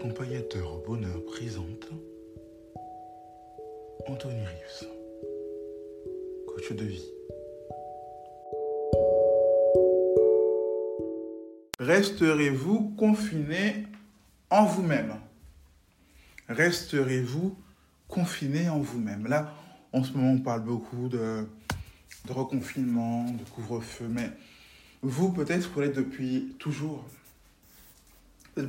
Accompagnateur au bonheur présente Anthony Rives, coach de vie. Resterez-vous confiné en vous-même? Resterez-vous confiné en vous-même? Là, en ce moment, on parle beaucoup de, de reconfinement, de couvre-feu, mais vous, peut-être, vous l'êtes depuis toujours.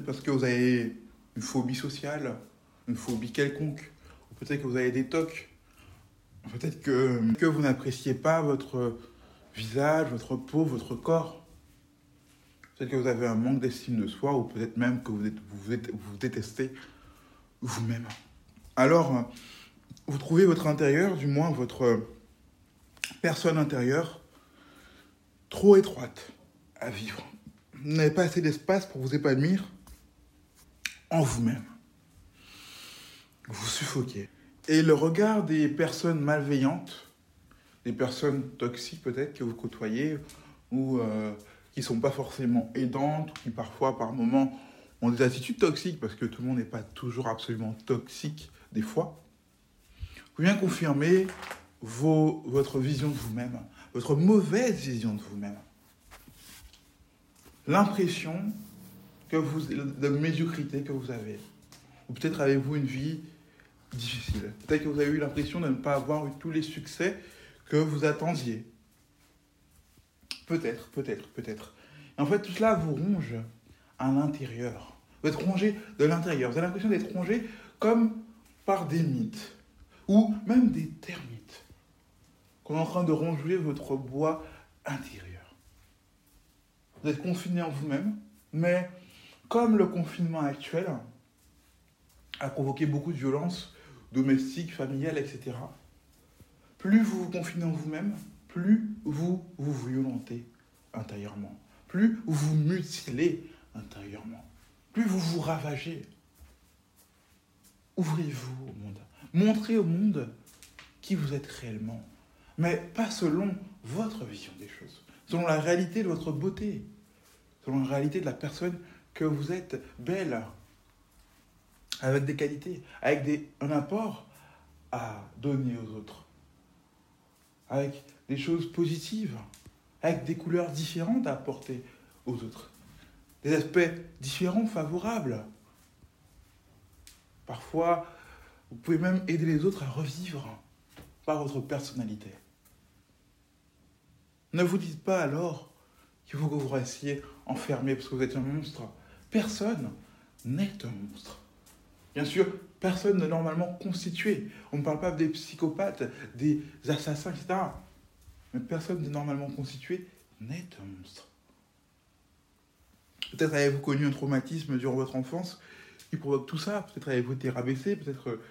Parce que vous avez une phobie sociale, une phobie quelconque, peut-être que vous avez des tocs, peut-être que, vous n'appréciez pas votre visage, votre peau, votre corps. Peut-être que vous avez un manque d'estime de soi, ou peut-être même que vous, vous, vous détestez vous-même. Alors, vous trouvez votre intérieur, du moins votre personne intérieure, trop étroite à vivre. Vous n'avez pas assez d'espace pour vous épanouir en vous-même. Vous suffoquez. Et le regard des personnes malveillantes, des personnes toxiques peut-être que vous côtoyez, ou euh, qui sont pas forcément aidantes, qui parfois par moments ont des attitudes toxiques, parce que tout le monde n'est pas toujours absolument toxique des fois, vous bien confirmer votre vision de vous-même, votre mauvaise vision de vous-même. L'impression que vous, de médiocrité que vous avez. Ou peut-être avez-vous une vie difficile. Peut-être que vous avez eu l'impression de ne pas avoir eu tous les succès que vous attendiez. Peut-être, peut-être, peut-être. En fait, tout cela vous ronge à l'intérieur. Vous êtes rongé de l'intérieur. Vous avez l'impression d'être rongé comme par des mythes. Ou même des termites. Qu'on est en train de ronger votre bois intérieur. Vous êtes confiné en vous-même, mais comme le confinement actuel a provoqué beaucoup de violences domestiques, familiales, etc., plus vous vous confinez en vous-même, plus vous vous violentez intérieurement, plus vous vous mutilez intérieurement, plus vous vous ravagez. Ouvrez-vous au monde, montrez au monde qui vous êtes réellement, mais pas selon votre vision des choses, selon la réalité de votre beauté, selon la réalité de la personne que vous êtes belle, avec des qualités, avec des, un apport à donner aux autres, avec des choses positives, avec des couleurs différentes à apporter aux autres, des aspects différents, favorables. Parfois, vous pouvez même aider les autres à revivre par votre personnalité. Ne vous dites pas alors qu'il faut que vous restiez enfermé parce que vous êtes un monstre. Personne n'est un monstre. Bien sûr, personne n'est normalement constitué. On ne parle pas des psychopathes, des assassins, etc. Mais personne n'est normalement constitué n'est un monstre. Peut-être avez-vous connu un traumatisme durant votre enfance qui provoque tout ça. Peut-être avez-vous été rabaissé, peut-être euh,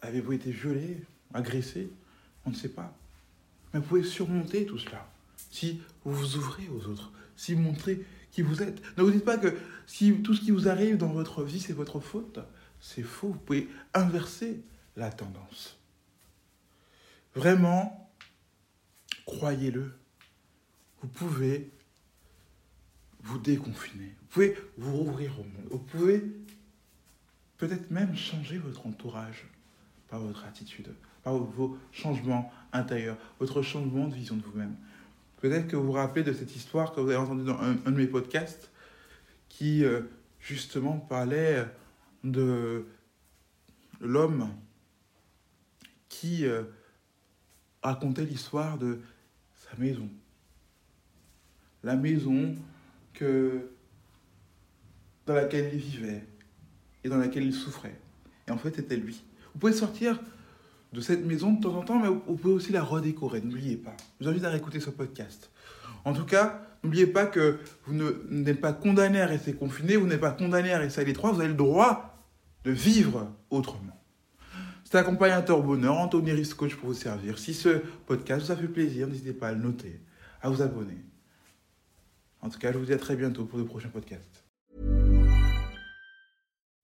avez-vous été violé, agressé. On ne sait pas. Mais vous pouvez surmonter tout cela si vous vous ouvrez aux autres, si vous montrez qui vous êtes. Ne vous dites pas que si tout ce qui vous arrive dans votre vie, c'est votre faute. C'est faux. Vous pouvez inverser la tendance. Vraiment, croyez-le. Vous pouvez vous déconfiner. Vous pouvez vous rouvrir au monde. Vous pouvez peut-être même changer votre entourage par votre attitude, par vos changements intérieurs, votre changement de vision de vous-même. Peut-être que vous vous rappelez de cette histoire que vous avez entendue dans un, de mes podcasts qui euh, justement parlait de l'homme qui euh, racontait l'histoire de sa maison. La maison que, dans laquelle il vivait et dans laquelle il souffrait. Et en fait, c'était lui. Vous pouvez sortir de cette maison de temps en temps, mais vous pouvez aussi la redécorer. N'oubliez pas. Je vous invite à réécouter ce podcast. En tout cas, n'oubliez pas que vous n'êtes pas condamné à rester confiné, vous n'êtes pas condamné à rester à l'étroit, vous avez le droit de vivre autrement. C'est accompagnateur bonheur, Anthony Risk Coach pour vous servir. Si ce podcast vous a fait plaisir, n'hésitez pas à le noter, à vous abonner. En tout cas, je vous dis à très bientôt pour le prochain podcast.